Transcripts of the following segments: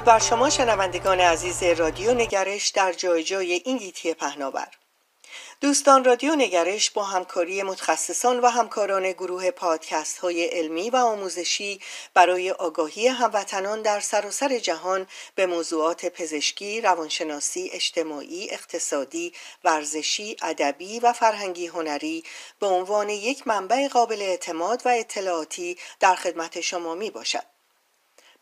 درود بر شما شنوندگان عزیز رادیو نگرش در جای جای این گیتی پهناور دوستان رادیو نگرش با همکاری متخصصان و همکاران گروه پادکست های علمی و آموزشی برای آگاهی هموطنان در سراسر جهان به موضوعات پزشکی، روانشناسی، اجتماعی، اقتصادی، ورزشی، ادبی و فرهنگی هنری به عنوان یک منبع قابل اعتماد و اطلاعاتی در خدمت شما می باشد.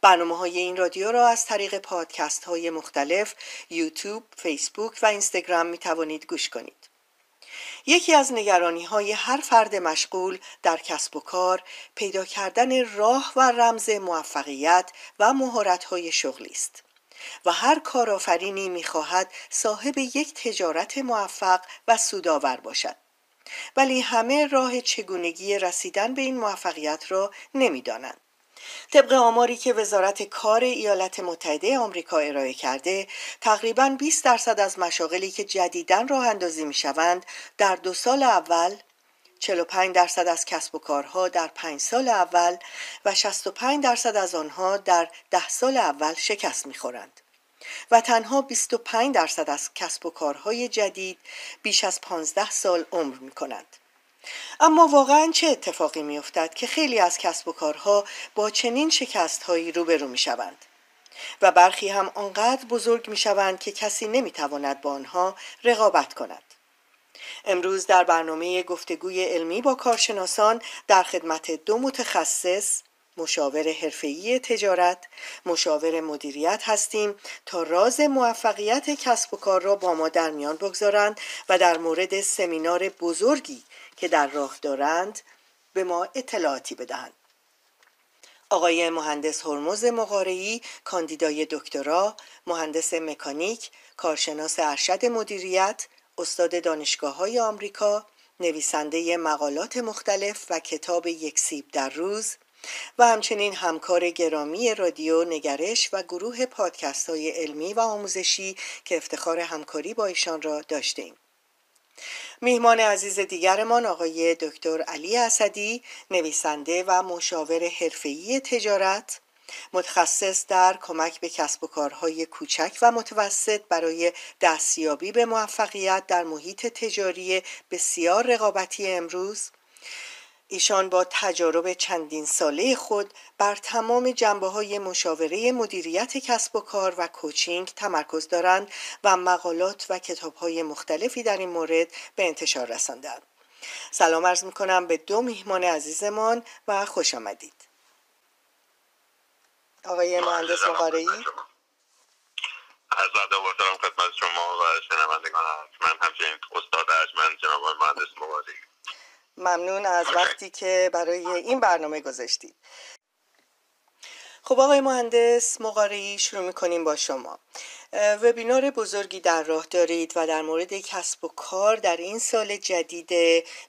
برنامه های این رادیو را از طریق پادکست های مختلف یوتیوب، فیسبوک و اینستاگرام می توانید گوش کنید. یکی از نگرانی های هر فرد مشغول در کسب و کار پیدا کردن راه و رمز موفقیت و مهارت های شغلی است. و هر کارآفرینی می‌خواهد صاحب یک تجارت موفق و سودآور باشد ولی همه راه چگونگی رسیدن به این موفقیت را نمی‌دانند طبق آماری که وزارت کار ایالات متحده آمریکا ارائه کرده تقریبا 20 درصد از مشاغلی که جدیدن راه اندازی می شوند در دو سال اول 45 درصد از کسب و کارها در پنج سال اول و 65 درصد از آنها در ده سال اول شکست می‌خورند و تنها 25 درصد از کسب و کارهای جدید بیش از 15 سال عمر می کنند. اما واقعا چه اتفاقی می افتد که خیلی از کسب و کارها با چنین شکست هایی روبرو می شوند و برخی هم آنقدر بزرگ می شوند که کسی نمی تواند با آنها رقابت کند. امروز در برنامه گفتگوی علمی با کارشناسان در خدمت دو متخصص مشاور حرفه‌ای تجارت، مشاور مدیریت هستیم تا راز موفقیت کسب و کار را با ما در میان بگذارند و در مورد سمینار بزرگی که در راه دارند به ما اطلاعاتی بدهند آقای مهندس هرمز مقارعی کاندیدای دکترا مهندس مکانیک کارشناس ارشد مدیریت استاد دانشگاه های آمریکا نویسنده مقالات مختلف و کتاب یک سیب در روز و همچنین همکار گرامی رادیو نگرش و گروه پادکست های علمی و آموزشی که افتخار همکاری با ایشان را داشتیم. میهمان عزیز دیگرمان آقای دکتر علی اسدی نویسنده و مشاور حرفه‌ای تجارت متخصص در کمک به کسب و کارهای کوچک و متوسط برای دستیابی به موفقیت در محیط تجاری بسیار رقابتی امروز. ایشان با تجارب چندین ساله خود بر تمام جنبه های مشاوره مدیریت کسب و کار و کوچینگ تمرکز دارند و مقالات و کتاب های مختلفی در این مورد به انتشار رساندند. سلام عرض می کنم به دو میهمان عزیزمان و خوش آمدید. آقای مهندس مقارعی از ادب و خدمت شما و شنوندگان من همچنین استاد ارجمند جناب مهندس مقارعی ممنون از وقتی که برای این برنامه گذاشتید. خب آقای مهندس مقارعی شروع می‌کنیم با شما. وبینار بزرگی در راه دارید و در مورد کسب و کار در این سال جدید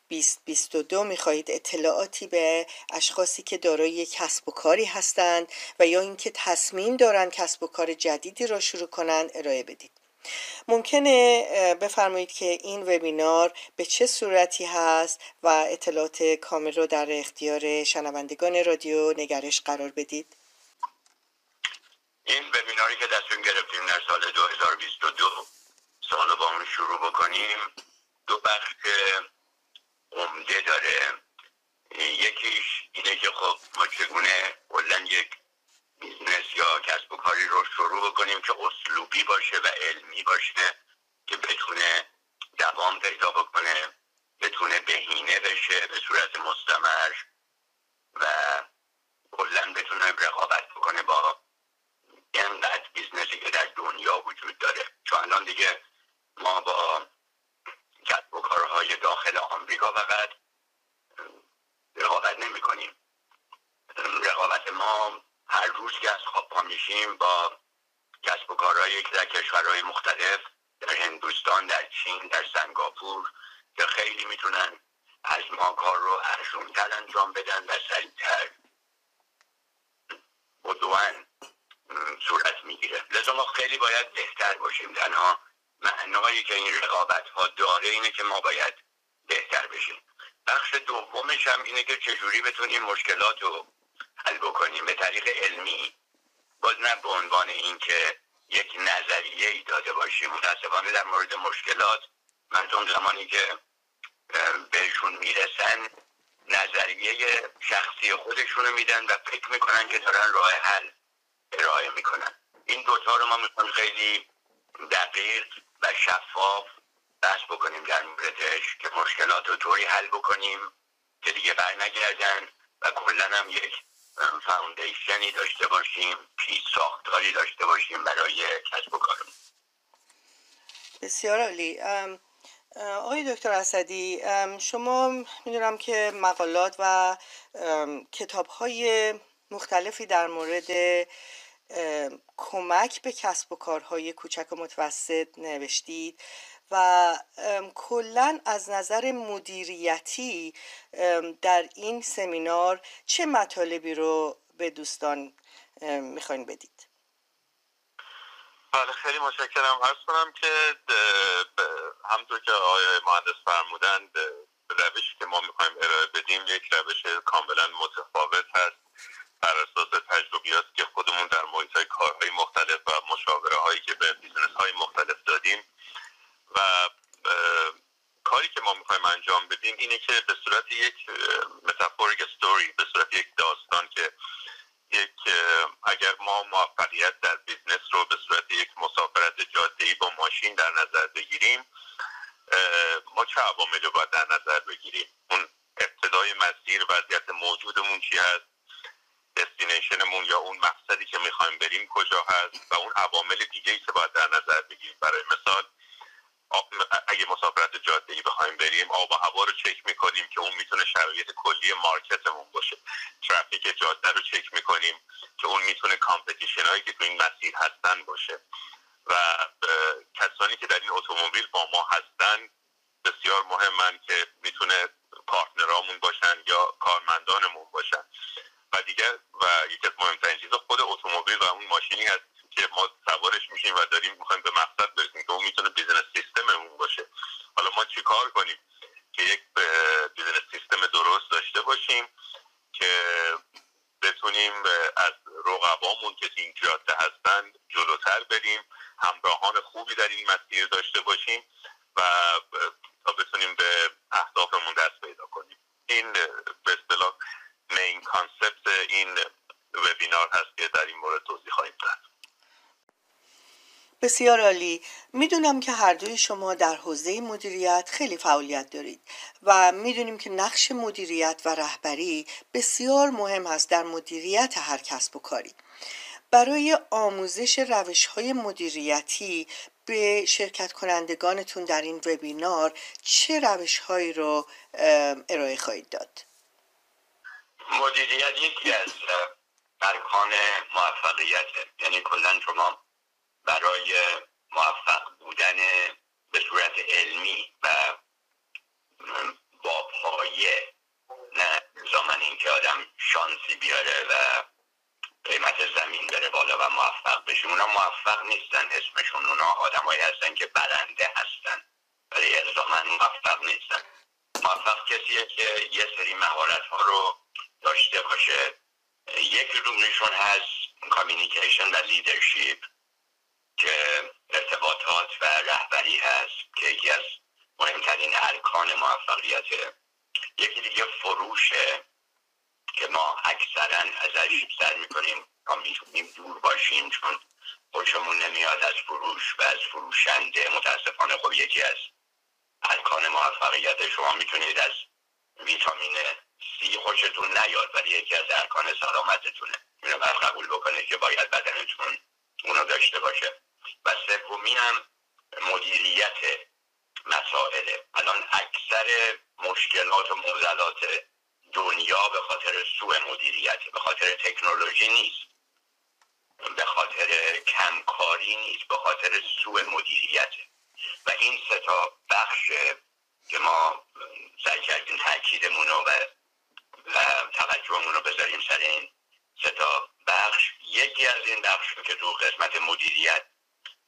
2022 می‌خواهید اطلاعاتی به اشخاصی که دارای کسب و کاری هستند و یا اینکه تصمیم دارند کسب و کار جدیدی را شروع کنند ارائه بدید. ممکنه بفرمایید که این وبینار به چه صورتی هست و اطلاعات کامل رو در اختیار شنوندگان رادیو نگرش قرار بدید؟ این وبیناری که دستمون گرفتیم در سال 2022 سال با اون شروع بکنیم. دو بخش عمده داره. یکیش اینه که خب ما چگونه کلا یک business یا کسب و کاری رو شروع بکنیم که اسلوبی باشه و علمی باشه که بتونه دوام پیدا بکنه بتونه بهینه بشه به صورت مستمر و کلا بتونه رقابت بکنه با اینقدر business ی که در دنیا وجود داره. چون الان دیگه ما با کسب و کارهای داخل آمریکا فقط رقابت نمی کنیم رقابت ما روز که از خواب پا میشیم با کسب و کارهایی که در کشورهای مختلف در هندوستان در چین در سنگاپور که خیلی می‌تونن از ما کار رو ارزونتر انجام بدن و سریعتر بدوان صورت می‌گیره. لذا ما خیلی باید بهتر باشیم. تنها معنایی که این رقابت ها داره اینه که ما باید بهتر بشیم. بخش دومش هم اینه که چجوری بتونیم مشکلات رو حل بکنیم به طریق علمی. باز نه به عنوان اینکه یک نظریه ای داده باشیم. متاسفانه در مورد مشکلات مردم زمانی که بهشون می‌رسن نظریه شخصی خودشونو میدن و فکر می‌کنن که دارن راه حل ارائه می‌کنن. این دوتا رو ما می‌خوایم خیلی دقیق و شفاف بحث بکنیم در موردش که مشکلات رو طوری حل بکنیم که دیگه بر نگردن و کلا هم یک فاوندیشنی داشته باشیم پیش ساختاری داشته باشیم برای کسب و کارمون. بسیار عالی. آقای دکتر اسدی شما می‌دونم که مقالات و کتاب های مختلفی در مورد کمک به کسب و کارهای کوچک و متوسط نوشتید. و کلا از نظر مدیریتی در این سمینار چه مطالبی رو به دوستان می‌خواین بدید؟ بله خیلی متشکرم. عرض کنم که همینطور که آقای مهندس فرمودند روشی که ما می‌خوایم ارائه بدیم یک روش کاملا متفاوت هست بر اساس تجربیات که خودمون در محیط های کارهای مختلف و مشاوره هایی که به business های مختلف دادیم و کاری که ما می‌خوایم انجام بدیم اینه که به صورت یک metaphoric story به صورت یک داستان که یک اگر ما موفقیت در business رو به صورت یک مسافرت جاده با ماشین در نظر بگیریم ما چه عواملی رو باید در نظر بگیریم؟ اون ابتدای مسیر وضعیت موجودمون چی هست؟ destination مون یا اون مقصدی که می‌خوایم بریم کجا هست؟ و اون عوامل دیگه ای که باید در نظر بگیریم. برای مثال اگه مسافرت جاده ای بخوایم بریم آب و هوا رو چک می‌کنیم که اون می‌تونه شرایط کلی market مون باشه. ترافیک جاده رو چک می‌کنیم که اون می‌تونه competition هایی که تو این مسیر هستن باشه. و کسانی که در این اتومبیل با ما هستن بسیار مهمن که می‌تونه partner امون باشن یا کارمندانمون باشن و دیگر و یکی از مهمترین چیزا خود اتومبیل و اون ماشینی هست که ما سوارش میشیم و داریم می‌خوایم به مقصد برسیم که اون می‌تونه business system مون باشه حالا ما چیکار کنیم که یک business system درست داشته باشیم که بتونیم از رقبامون که این جاده هستند جلوتر بریم همراهان خوبی در این مسیر داشته باشیم و تا بتونیم به اهدافمون دست پیدا کنیم این به اصطلاح main concept این وبینار هست که در این مورد توضیح خواهیم داد بسیار عالی می‌دونم که هر دوی شما در حوزه مدیریت خیلی فعالیت دارید و می‌دونیم که نقش مدیریت و رهبری بسیار مهم است در مدیریت هر کسب و کاری برای آموزش روش های مدیریتی به شرکت کنندگانتون در این وبینار چه روش هایی رو ارائه خواهید داد؟ مدیریت یکی از ارکان موفقیت یعنی کلا شما برای موفق بودن به صورت علمی و با پایه نه زمان اینکه آدم شانسی بیاره و قیمت زمین بره بالا و موفق بشه. اونا موفق نیستن اسمشون اونا آدمایی هستن که برنده هستن. ولی الزاما موفق نیستن. موفق کسیه که یه سری مهارت ها رو داشته باشه. یکی از اونشون هست communication و leadership که ارتباطات و رهبری هست که یکی از مهمترین ارکان موفقیت یکی دیگه فروشه که ما اکثرا ازش سر می‌کنیم. تا می‌تونیم دور باشیم چون خوشمون نمیاد از فروش و از فروشنده. متاسفانه خب یکی از ارکان موفقیت شما می‌تونید از ویتامین سی خوشتون نیاد ولی یکی از ارکان سلامتتونه. اینو قبول بکنه که باید بدنتون اونو داشته باشه. و سومی هم مدیریت مسائله الان اکثر مشکلات و معضلات دنیا به خاطر سوء مدیریت به خاطر تکنولوژی نیست. به خاطر کمکاری نیست به خاطر سوء مدیریت. و این سه تا بخش که ما سعی کردیم تاکیدمون رو و توجهمون رو بذاریم سر این سه تا بخش. یکی از این بخش که تو قسمت مدیریت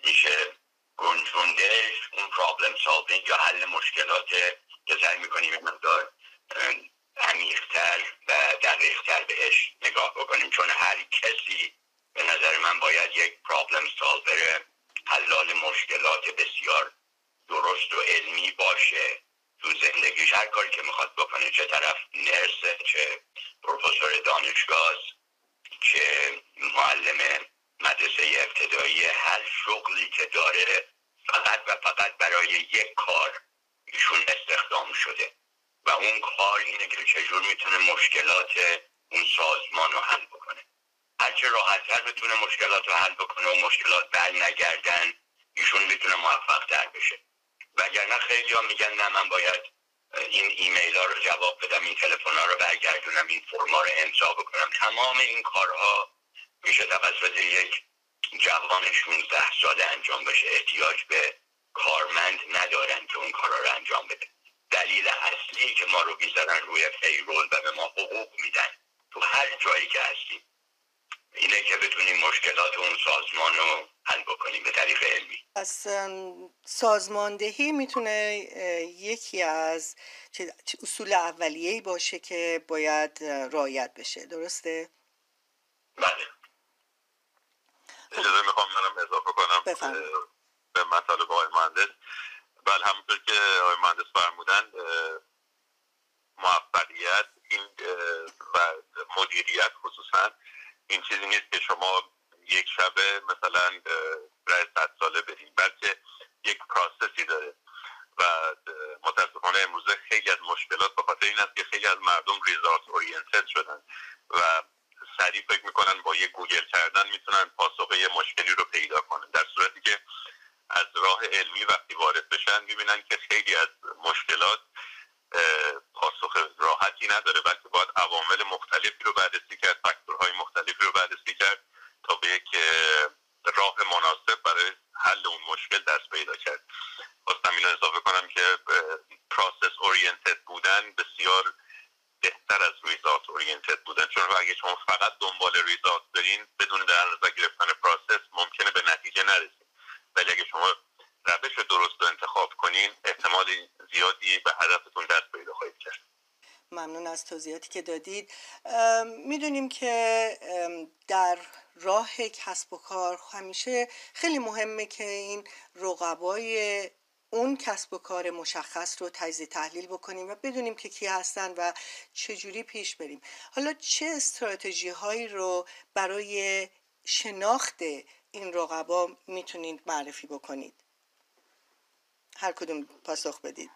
میشه گنجوندش اون پرابلم سالوینگ یا حل مشکلات که سعی می‌کنیم مقدار عمیقتر و دقیقتر بهش نگاه بکنیم. چون هر کسی به نظر من باید یک پرابلم سالور حلال مشکلات بسیار درست و علمی باشه تو زندگیش. هر کاری که می‌خواد بکنه چه طرف نرسه چه پروفسور دانشگاه چه معلم مدرسه ابتدایی هر شغلی که داره فقط و فقط برای یک کار ایشون استخدام شده. و اون کار اینه که چجور می‌تونه مشکلات اون سازمان رو حل بکنه. هرچه راحتتر بتونه مشکلات رو حل بکنه و مشکلات بر نگردن ایشون می‌تونه موفق تر بشه. وگرنه خیلی ها میگن نه من باید این ایمیل ها رو جواب بدم این تلفن ها رو برگردونم این فرما رو امضا بکنم. تمام این کارها میشه توسط یک جوان 16 ساله انجام بشه. احتیاج به کارمند ندارن که اون کارا رو انجام بده. دلیل اصلی که ما رو بیزدن روی پیرول و به ما حقوق میدن تو هر جایی که هستیم اینه که بتونیم مشکلات اون سازمان رو حل بکنیم به طریق علمی. از سازماندهی می‌تونه یکی از اصول اولیه‌ای باشه که باید رعایت بشه. درسته؟ بله. اجازه می‌خوام منم اضافه کنم به مطالب آقای مهندس. بله همونطور که آقای مهندس فرمودن موفقیت این و مدیریت خصوصا این چیزی نیست که شما یک شبه مثلا رای صد ساله بریم بلکه یک پراسسی داره. و متاسفانه امروزه خیلی از مشکلات به خاطر این است که خیلی از مردم ریزارت اورینتد شدن. و سریع فکر می‌کنن با یه گوگل کردن می‌تونن پاسخ یه مشکلی رو پیدا کنن. در صورتی که از راه علمی وقتی وارد بشن می‌بینن که خیلی از مشکلات پاسخ راحتی نداره بلکه باید عوامل مختلفی رو بررسی کرد فاکتورهای مختلفی رو بررسی کرد تا به یک راه مناسب برای حل اون مشکل دست پیدا کرد. خواستم اینو اضافه کنم که process oriented بودن بسیار بهتر از result oriented بودن چون اگه شما فقط دنبال result برین بدون در نظر گرفتن process ممکنه به نتیجه نرسید. ولی اگه شما روش درست رو انتخاب کنین احتمال زیادی به هدفتون دست پیدا خواهید کرد. ممنون از توضیحاتی که دادید. می‌دونیم که در راه کسب و کار همیشه خیلی مهمه که این رقبای اون کسب و کار مشخص رو تجزیه تحلیل بکنیم و بدونیم که کی هستن و چجوری پیش بریم. حالا چه استراتژی هایی رو برای شناخت این رقبا می‌تونید معرفی بکنید؟ هر کدوم پاسخ بدید.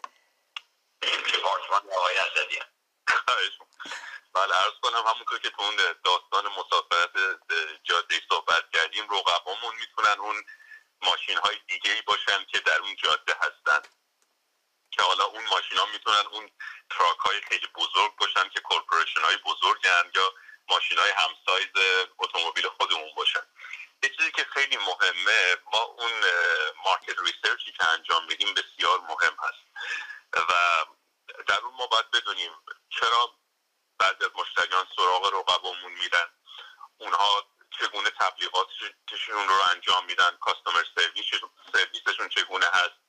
بله ارز کنم همونطور که تو اون داستان مسافرت جاده صحبت کردیم رقبامون می‌تونن اون ماشین های دیگه ای باشن که در اون جاده هستن. که حالا اون ماشین ها می‌تونن اون truck های خیلی بزرگ باشن که corporation های بزرگن یا ماشین های همسایز اتومبیل خودمون باشن. یه چیزی که خیلی مهمه ما اون market research ی که انجام میدیم بسیار مهم هست. و در اون ما باید بدونیم چرا بعضی از مشتریان سراغ رقبامون میرن. اونها چگونه تبلیغاتشون رو انجام میدن customer service شون چگونه هست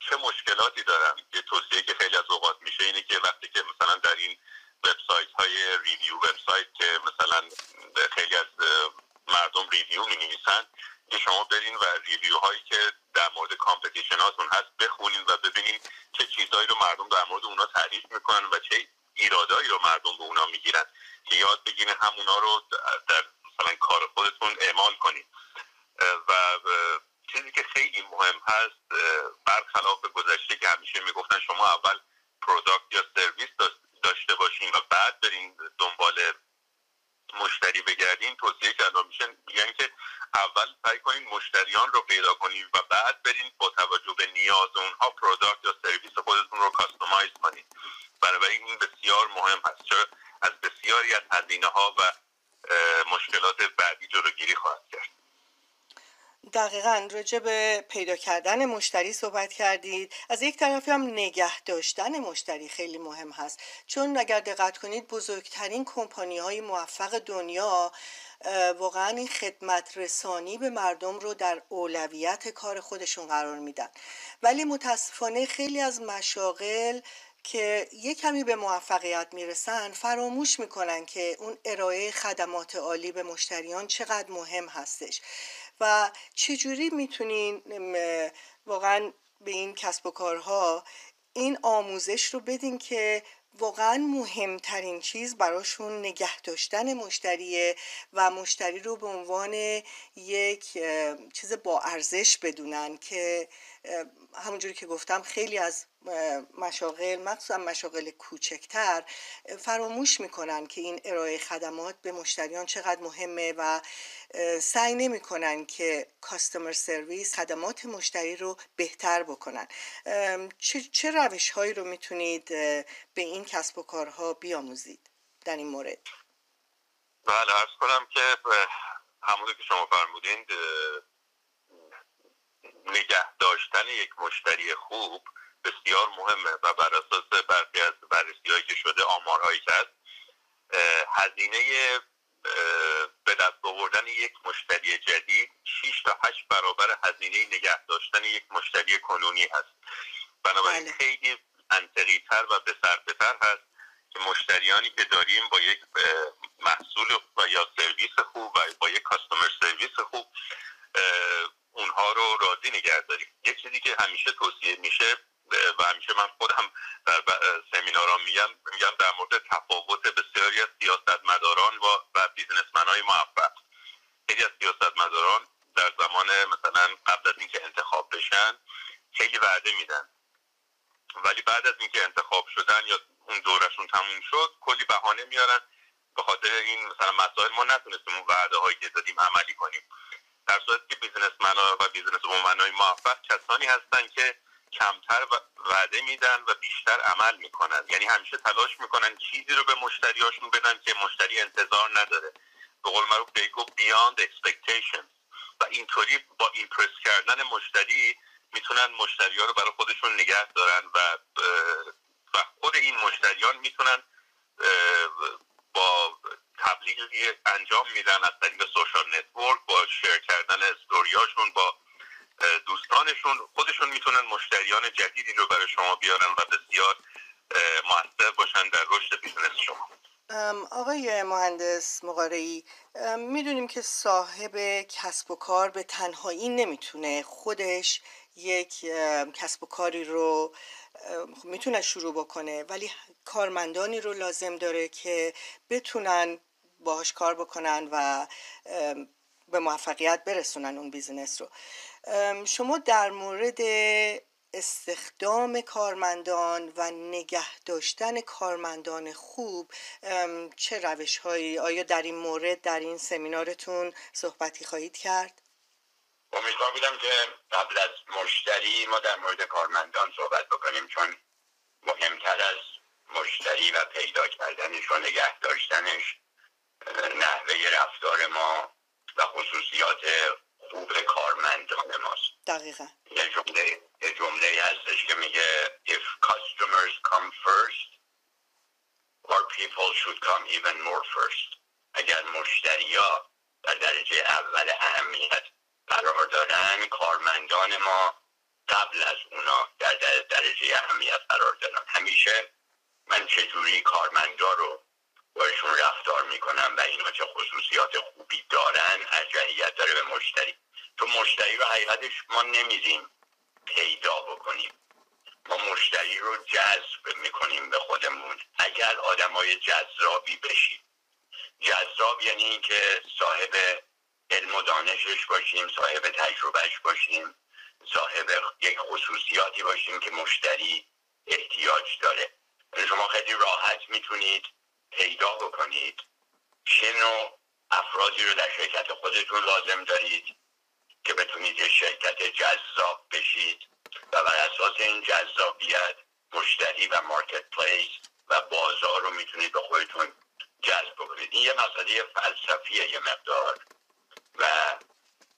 چه مشکلاتی دارن یه توصیه که خیلی از اوقات میشه اینه که وقتی که مثلا در این وبسایت های review website که مثلا خیلی از مردم review می نویسن که شما برین و review هایی که در مورد competition هاتون هست بخونین و ببینین چه چیزهایی رو مردم در مورد اونا تعریف می‌کنن و چه ایرادایی رو مردم به اونا می‌گیرن که یاد بگیرین همونا رو در مثلا کار خودتون اعمال کنید و چیزی که خیلی مهم هست برخلاف گذشته که همیشه می‌گفتن شما اول product یا سرویس داشته باشین و بعد برین دنبال مشتری بگردین توصیه کردن میشن میگن که اول سعی کنین مشتریان رو پیدا کنین و بعد برین با توجه به نیاز اونها product یا سرویس خودتون رو customize کنین بنابراین این بسیار مهم هست چرا از بسیاری از هزینه ها و مشکلات بعدی جلوگیری خواهد کرد. دقیقا راجع به پیدا کردن مشتری صحبت کردید. از یک طرفی هم نگه داشتن مشتری خیلی مهم هست. چون اگر دقت کنید بزرگترین کمپانی های موفق دنیا واقعا این خدمت رسانی به مردم رو در اولویت کار خودشون قرار میدن. ولی متاسفانه خیلی از مشاغل که یه کمی به موفقیت می‌رسن فراموش می‌کنن که اون ارائه خدمات عالی به مشتریان چقدر مهم هستش. و چجوری می‌تونین واقعا به این کسب و کارها این آموزش رو بدین که واقعا مهمترین چیز براشون نگه داشتن مشتریه و مشتری رو به عنوان یک چیز با ارزش بدونن که همونجوری که گفتم خیلی از مشاغل مخصوصا مشاغل کوچکتر فراموش می‌کنن که این ارائه خدمات به مشتریان چقدر مهمه و سعی نمی‌کنن که کاستمر سرویس خدمات مشتری رو بهتر بکنن. چه, چه روش هایی رو می‌تونید به این کسب و کارها بیاموزید در این مورد؟ بله ارز کنم که همونو که شما فرمودین نگه داشتن یک مشتری خوب بسیار مهمه و بر اساس برخی از بررسی هایی که شده آمارهایی که هست هزینه به دست آوردن یک مشتری جدید 6 تا 8 برابر هزینه نگه داشتن یک مشتری کنونی هست بنابراین بله. خیلی منطقی تر و بسرده تر هست که مشتریانی که داریم با یک محصول و یا سرویس خوب و با یک کاستومر سرویس خوب اونها رو راضی نگه داریم یک چیزی که همیشه توصیه میشه و همیشه من خودم در سمینارام میگم میگم در مورد تفاوت بسیاری از سیاستمداران و, بیزنسمن های موفق خیلی از سیاستمداران در زمان مثلا قبل از اینکه انتخاب بشن خیلی وعده میدن. ولی بعد از اینکه انتخاب شدن یا اون دورشون تموم شد کلی بهانه میارن. به خاطر این مثلا مسائل ما نتونستیم اون وعده هایی که دادیم عملی کنیم. در صورتی که businessman و business های موفق کسانی هستن که کمتر وعده میدن و بیشتر عمل می‌کنن. یعنی همیشه تلاش می‌کنن چیزی رو به مشتریاشون بدن که مشتری انتظار نداره. به قول معروف we go beyond expectation و اینطوری با impress کردن مشتری می‌تونن مشتری ها رو برای خودشون نگه دارن و و خود این مشتریان می‌تونن با تبلیغی انجام میدن از طریق social network با share کردن استوریاشون با می‌تونن مشتریان جدیدی رو برای شما بیارن و بسیار موثر باشن در رشد business شما. آقای مهندس مقارعی می‌دونیم که صاحب کسب و کار به تنهایی نمی‌تونه خودش یک کسب و کاری رو می‌تونه شروع بکنه ولی کارمندانی رو لازم داره که بتونن باهاش کار بکنن و به موفقیت برسونن اون business رو. شما در مورد استخدام کارمندان و نگه داشتن کارمندان خوب چه روش هایی آیا در این مورد در این سمینارتون صحبتی خواهید کرد؟ امیدوار بودم که قبل از مشتری ما در مورد کارمندان صحبت بکنیم چون مهمتر از مشتری و پیدا کردنش و نگه داشتنش نحوه رفتار ما و خصوصیات خوب کارمندان ماست دقیقا. یه جمله یه جمله هستش که میگه if customers come first our people should come even more first. اگر مشتریا در درجه اول اهمیت قرار دارن کارمندان ما قبل از اونا در درجه اهمیت قرار دارن همیشه من چجوری کارمندا رو باشون رفتار می‌کنم و اینا چه خصوصیات خوبی دارن ارجحیت داره به مشتری. تو مشتری رو حقیقتش ما نمیدیم پیدا بکنیم. ما مشتری رو جذب می‌کنیم به خودمون. اگر آدمای جذابی بشیم. جذاب یعنی اینکه صاحب علم و دانشش باشیم صاحب تجربهش باشیم صاحب یک خصوصیاتی باشیم که مشتری احتیاج داره. شما خیلی راحت می‌تونید پیدا بکنید. چه نوع افرادی رو در شرکت خودتون لازم دارید که بتونید یه شرکت جذاب بشید و بر اساس این جذابیت مشتری و مارکت پلیس و بازار رو می‌تونید به خودتون جذب بکنید. این یه مسئله فلسفیه یه مقدار. و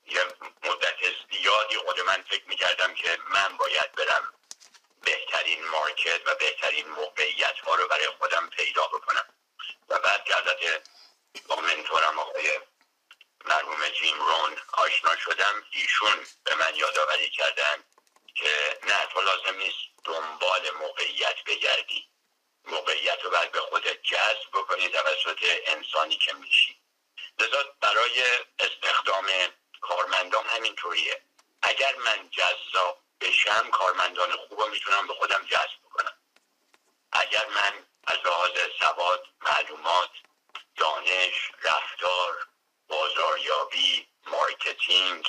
یه مدت زیادی خود من فکر می‌کردم که من باید برم بهترین مارکت و بهترین موقعیت ها رو برای خودم پیدا بکنم. و بعد البته با منتورم آقای مرحوم جیم رون آشنا شدم ایشون به من یادآوری کردن که نه تو لازم نیست دنبال موقعیت بگردی. موقعیت رو باید به خودت جذب بکنی توسط انسانی که میشی. لذا برای استخدام کارمندان همینطوریه. اگر من جذاب بشم کارمندان خوب می‌تونم به خودم جذب اگر من از لحاظ سواد معلومات دانش رفتار بازاریابی marketing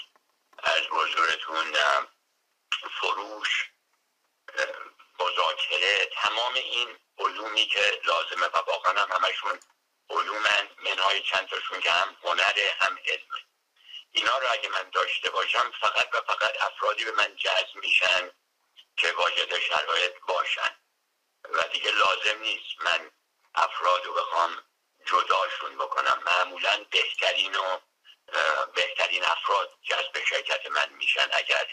از حضورتون فروش مذاکره تمام این علومی که لازمه و واقعا هم همشون علومن منهای چند تاشون که هم هنره هم علمه اینا رو اگه من داشته باشم فقط و فقط افرادی به من جذب میشن که واجد شرایط باشن. و دیگه لازم نیست. من افراد رو بخوام جداشون بکنم. معمولا بهترین و بهترین افراد جذب شرکت من میشن اگر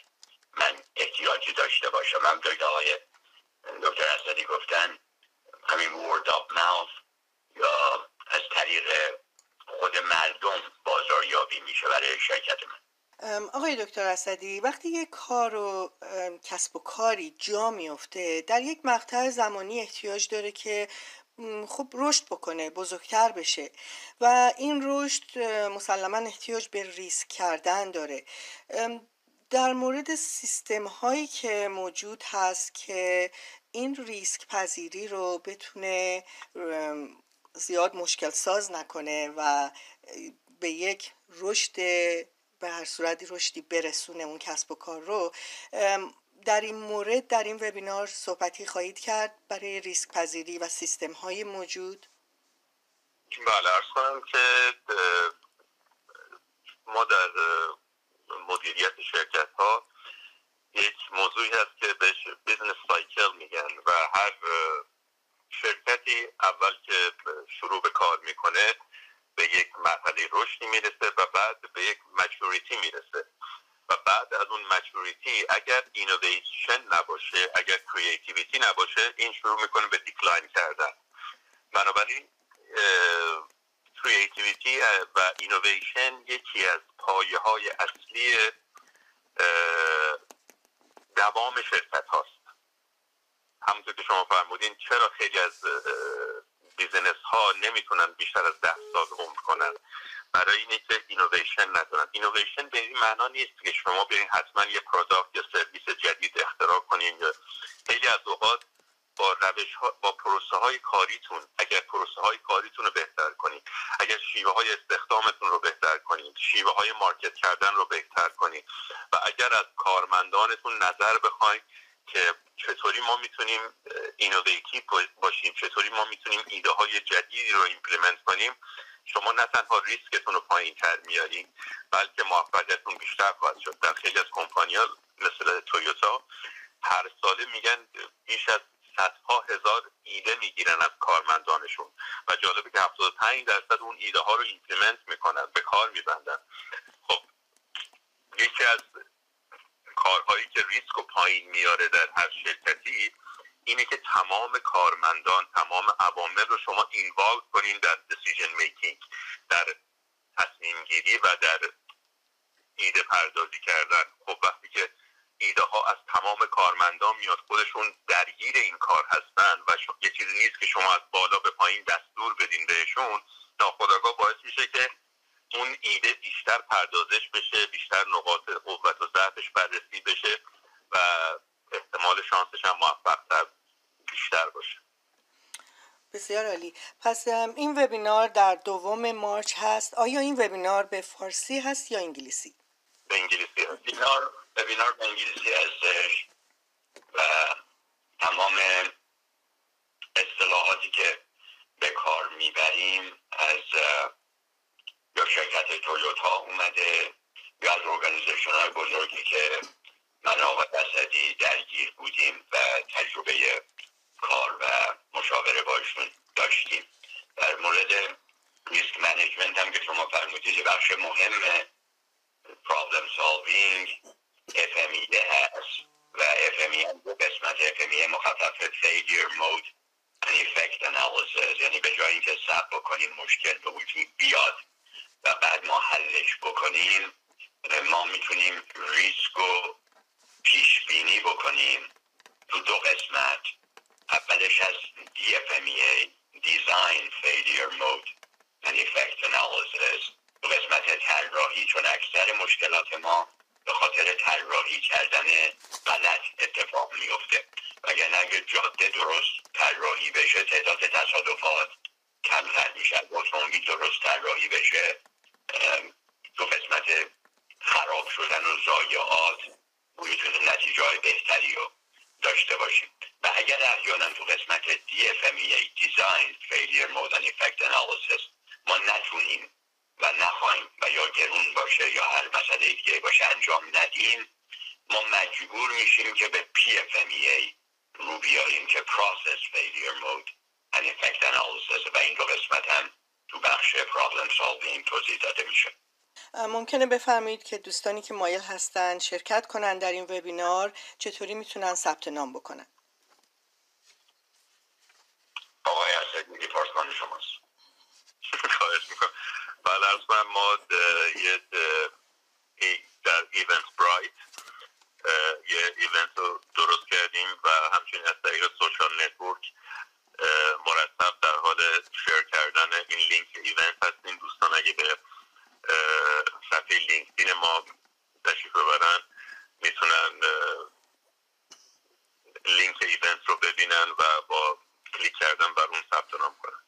من احتیاجی داشته باشم. هم دکتر آقای دکتر اسدی گفتن همین word of mouth یا از طریق خود مردم بازاریابی میشه برای شرکت من. آقای دکتر اسدی وقتی یک کار و کسب و کاری جا میفته در یک مقطع زمانی احتیاج داره که خوب رشد بکنه بزرگتر بشه. و این رشد مسلما احتیاج به ریسک کردن داره. در مورد سیستم هایی که موجود هست که این ریسک پذیری رو بتونه زیاد مشکل ساز نکنه و به یک رشد به هر صورتی رشدی برسونه اون کسب و کار رو در این مورد در این وبینار صحبتی خواهید کرد برای ریسک پذیری و سیستم های موجود؟ بله عرض کنم که ما در مدیریت شرکت ها یک موضوعی هست که بهش business cycle میگن و هر شرکتی اول که شروع به کار می‌کنه به یک مرحله رشدی می‌رسه و بعد به یک maturity می‌رسه. و بعد از اون maturity اگر اینویشن نباشه اگر creativity نباشه این شروع می‌کنه به decline کردن. بنابراین creativity و اینویشن یکی از پایه های اصلی دوام شرکت هاست همونطور که شما فرمودین چرا خیلی از business ها نمی‌تونن بیشتر از ده سال عمر کنن؟ برای اینه که اینویشن ندارن. اینویشن به این معنا نیست که شما برین حتما یه product یا سرویس جدید اختراع کنین یا خیلی از اوقات با روش ها، با پروسه های کاریتون اگر پروسه های کاریتون رو بهتر کنید اگر شیوه های استخدامتون رو بهتر کنید شیوه های market کردن رو بهتر کنید و اگر از کارمندانتون نظر بخواید که چطوری ما می‌تونیم innovative باشیم چطوری ما می‌تونیم ایده های جدیدی رو implement کنیم شما نه تنها ریسکتون رو پایین تر میارین بلکه موفقیتتون بیشتر خواهد شد. در خیلی از کمپانیا مثل تویوتا هر ساله میگن بیش از صدها هزار ایده می‌گیرن از کارمندانشون و جالبه که 75 درصد اون ایده ها رو implement می‌کنن به کار میبندن. خب یکی از کارهایی که ریسک رو پایین میاره در هر شرکتی اینه که تمام کارمندان تمام عوامل رو شما اینوالو کنین در دیسیژن میکینگ در تصمیم گیری و در ایده پردازی کردن. خب وقتی که ایده ها از تمام کارمندان میاد خودشون درگیر این کار هستن و یه چیزی نیست که شما از بالا به پایین دستور بدین بهشون. ناخداگاه باعث میشه که اون ایده بیشتر پردازش بشه بیشتر نقاط قوت و ضعفش بررسی بشه و احتمال شانسش هم موفقتر بیشتر باشه بسیار عالی. پس این وبینار در دوم مارچ هست. آیا این وبینار به فارسی هست یا انگلیسی؟ به انگلیسی وبینار وبینار به انگلیسی هستش و تمام اصطلاحاتی که به کار می‌بریم از یا شرکت تویوتا اومده یا از organization های بزرگی که من آقای اسدی درگیر بودیم و تجربه کار و مشاوره باشون داشتیم در مورد risk management هم که شما فرمودید بخش مهم problem solving FMEA هست و FME هم قسمت FME مخفف فیلیر مود and effect یعنی به جای اینکه سب بکنیم مشکل به وجود بیاد و بعد ما حلش بکنیم ما می‌تونیم ریسک رو پیش بینی بکنیم. تو دو قسمت اولش از DFMEA Design Failure Mode and Effect Analysis. تو قسمت طراحی چون اکثر مشکلات ما به خاطر طراحی کردن غلط اتفاق میفته وگرنه اگه جاده درست طراحی بشه تعداد تصادفات کمتر میشه. اتومبیل درست طراحی بشه تو قسمت خراب شدن و ضایعات می‌تونه نتیجه های بهتری رو داشته باشیم. و اگر احیانا تو قسمت DFMEA Design Failure Mode and Effect Analysis ما نتونیم و نخواهیم و یا گرون باشه یا هر مسئله دیگه باشه انجام ندیم ما مجبور میشیم که به PFMEA رو بیاریم که Process Failure Mode and Effect Analysis. و این دو قسمت هم تو بخش Problem Solving توضیح داده میشه. ممکنه بفرمایید که دوستانی که مایل هستند شرکت کنند در این وبینار چطوری می‌تونن ثبت نام بکنن؟ آقای اسدی دیپارتمان شماست. خواهش می‌کنم. بله از من ما یه در Eventbrite. یه event رو درست کردیم و همچنین از طریق social network مرتب در حال share کردن این لینک event هستیم. دوستان اگه به صفحه لینکدین ما تشریف ببرن می‌تونن لینک ایونت رو ببینن و با کلیک کردن بر اون ثبت نام کنن.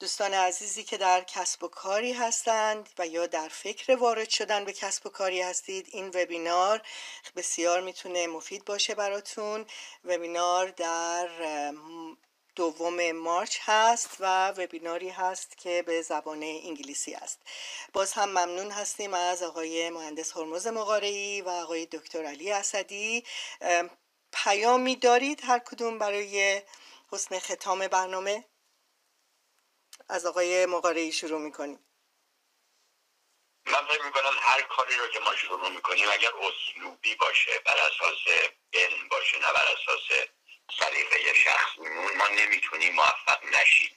دوستان عزیزی که در کسب و کاری هستند و یا در فکر وارد شدن به کسب و کاری هستید این وبینار بسیار می‌تونه مفید باشه براتون. وبینار در دوم مارچ هست و وبیناری هست که به زبان انگلیسی است. باز هم ممنون هستیم از آقای مهندس هرمز مقارعی و آقای دکتر علی اسدی. پیامی دارید هر کدوم برای حسن ختام برنامه؟ از آقای مقارعی شروع می‌کنیم. من فکر می‌کنم هر کاری رو که ما شروع می‌کنیم اگر اسلوبی باشه بر اساس علم باشه نه بر اساس سلیقه شخصیمون ما نمی‌تونیم موفق نشیم.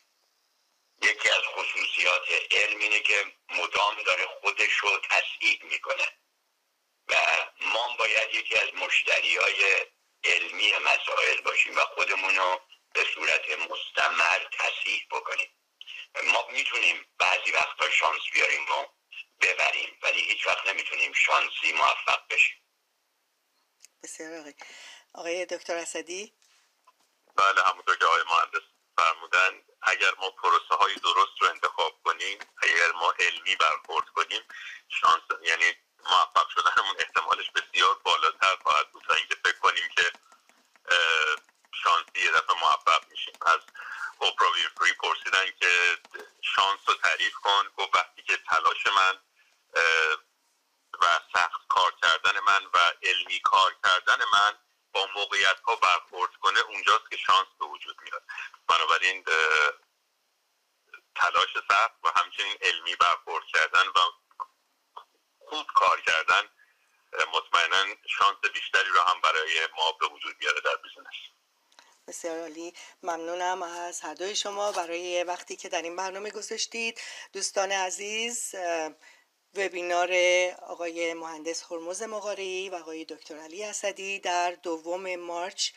یکی از خصوصیات علم اینه که مدام داره خودش رو تصحیح می‌کنه. و ما باید یکی از مشتری های علمی مسائل باشیم و خودمون رو به صورت مستمر تصحیح بکنیم ما می‌تونیم بعضی وقتا شانس بیاریم و ببریم ولی هیچ وقت نمی‌تونیم شانسی موفق بشیم. بسیار آقای آقای دکتر اسدی؟ بله همونطور که آقای مهندس فرمودن اگر ما پروسه های درست رو انتخاب کنیم اگر ما علمی برخورد کنیم شانس یعنی موفق شدنمون احتمالش بسیار بالاتر خواهد بود تا اینکه فکر کنیم که شانسی یه دفعه موفق میشیم از اوپرا وینفری پرسیدن که شانس رو تعریف کن گفت وقتی که تلاش من و سخت کار کردن من و علمی کار کردن من با موقعیت ها برخورد کنه اونجاست که شانس به وجود میاد. بنابراین تلاش سخت و همچنین علمی برخورد کردن و خوب کار کردن مطمئنا شانس بیشتری رو هم برای ما به وجود میاره در business بسیار عالی. ممنونم از هر شما برای وقتی که در این برنامه گذاشتید. دوستان عزیز وبینار آقای مهندس هرمز مقاری و آقای دکتر علی اسدی در دوم March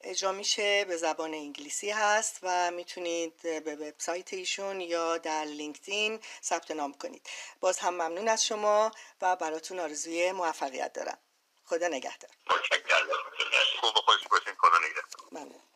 اجرا میشه به زبان انگلیسی هست و می‌تونید به وبسایت ایشون یا در لینکدین ثبت نام کنید. باز هم ممنون از شما و براتون آرزوی موفقیت دارم. خدا نگهدار. خوب خوش باشین. خدا نگهدار. ممنون.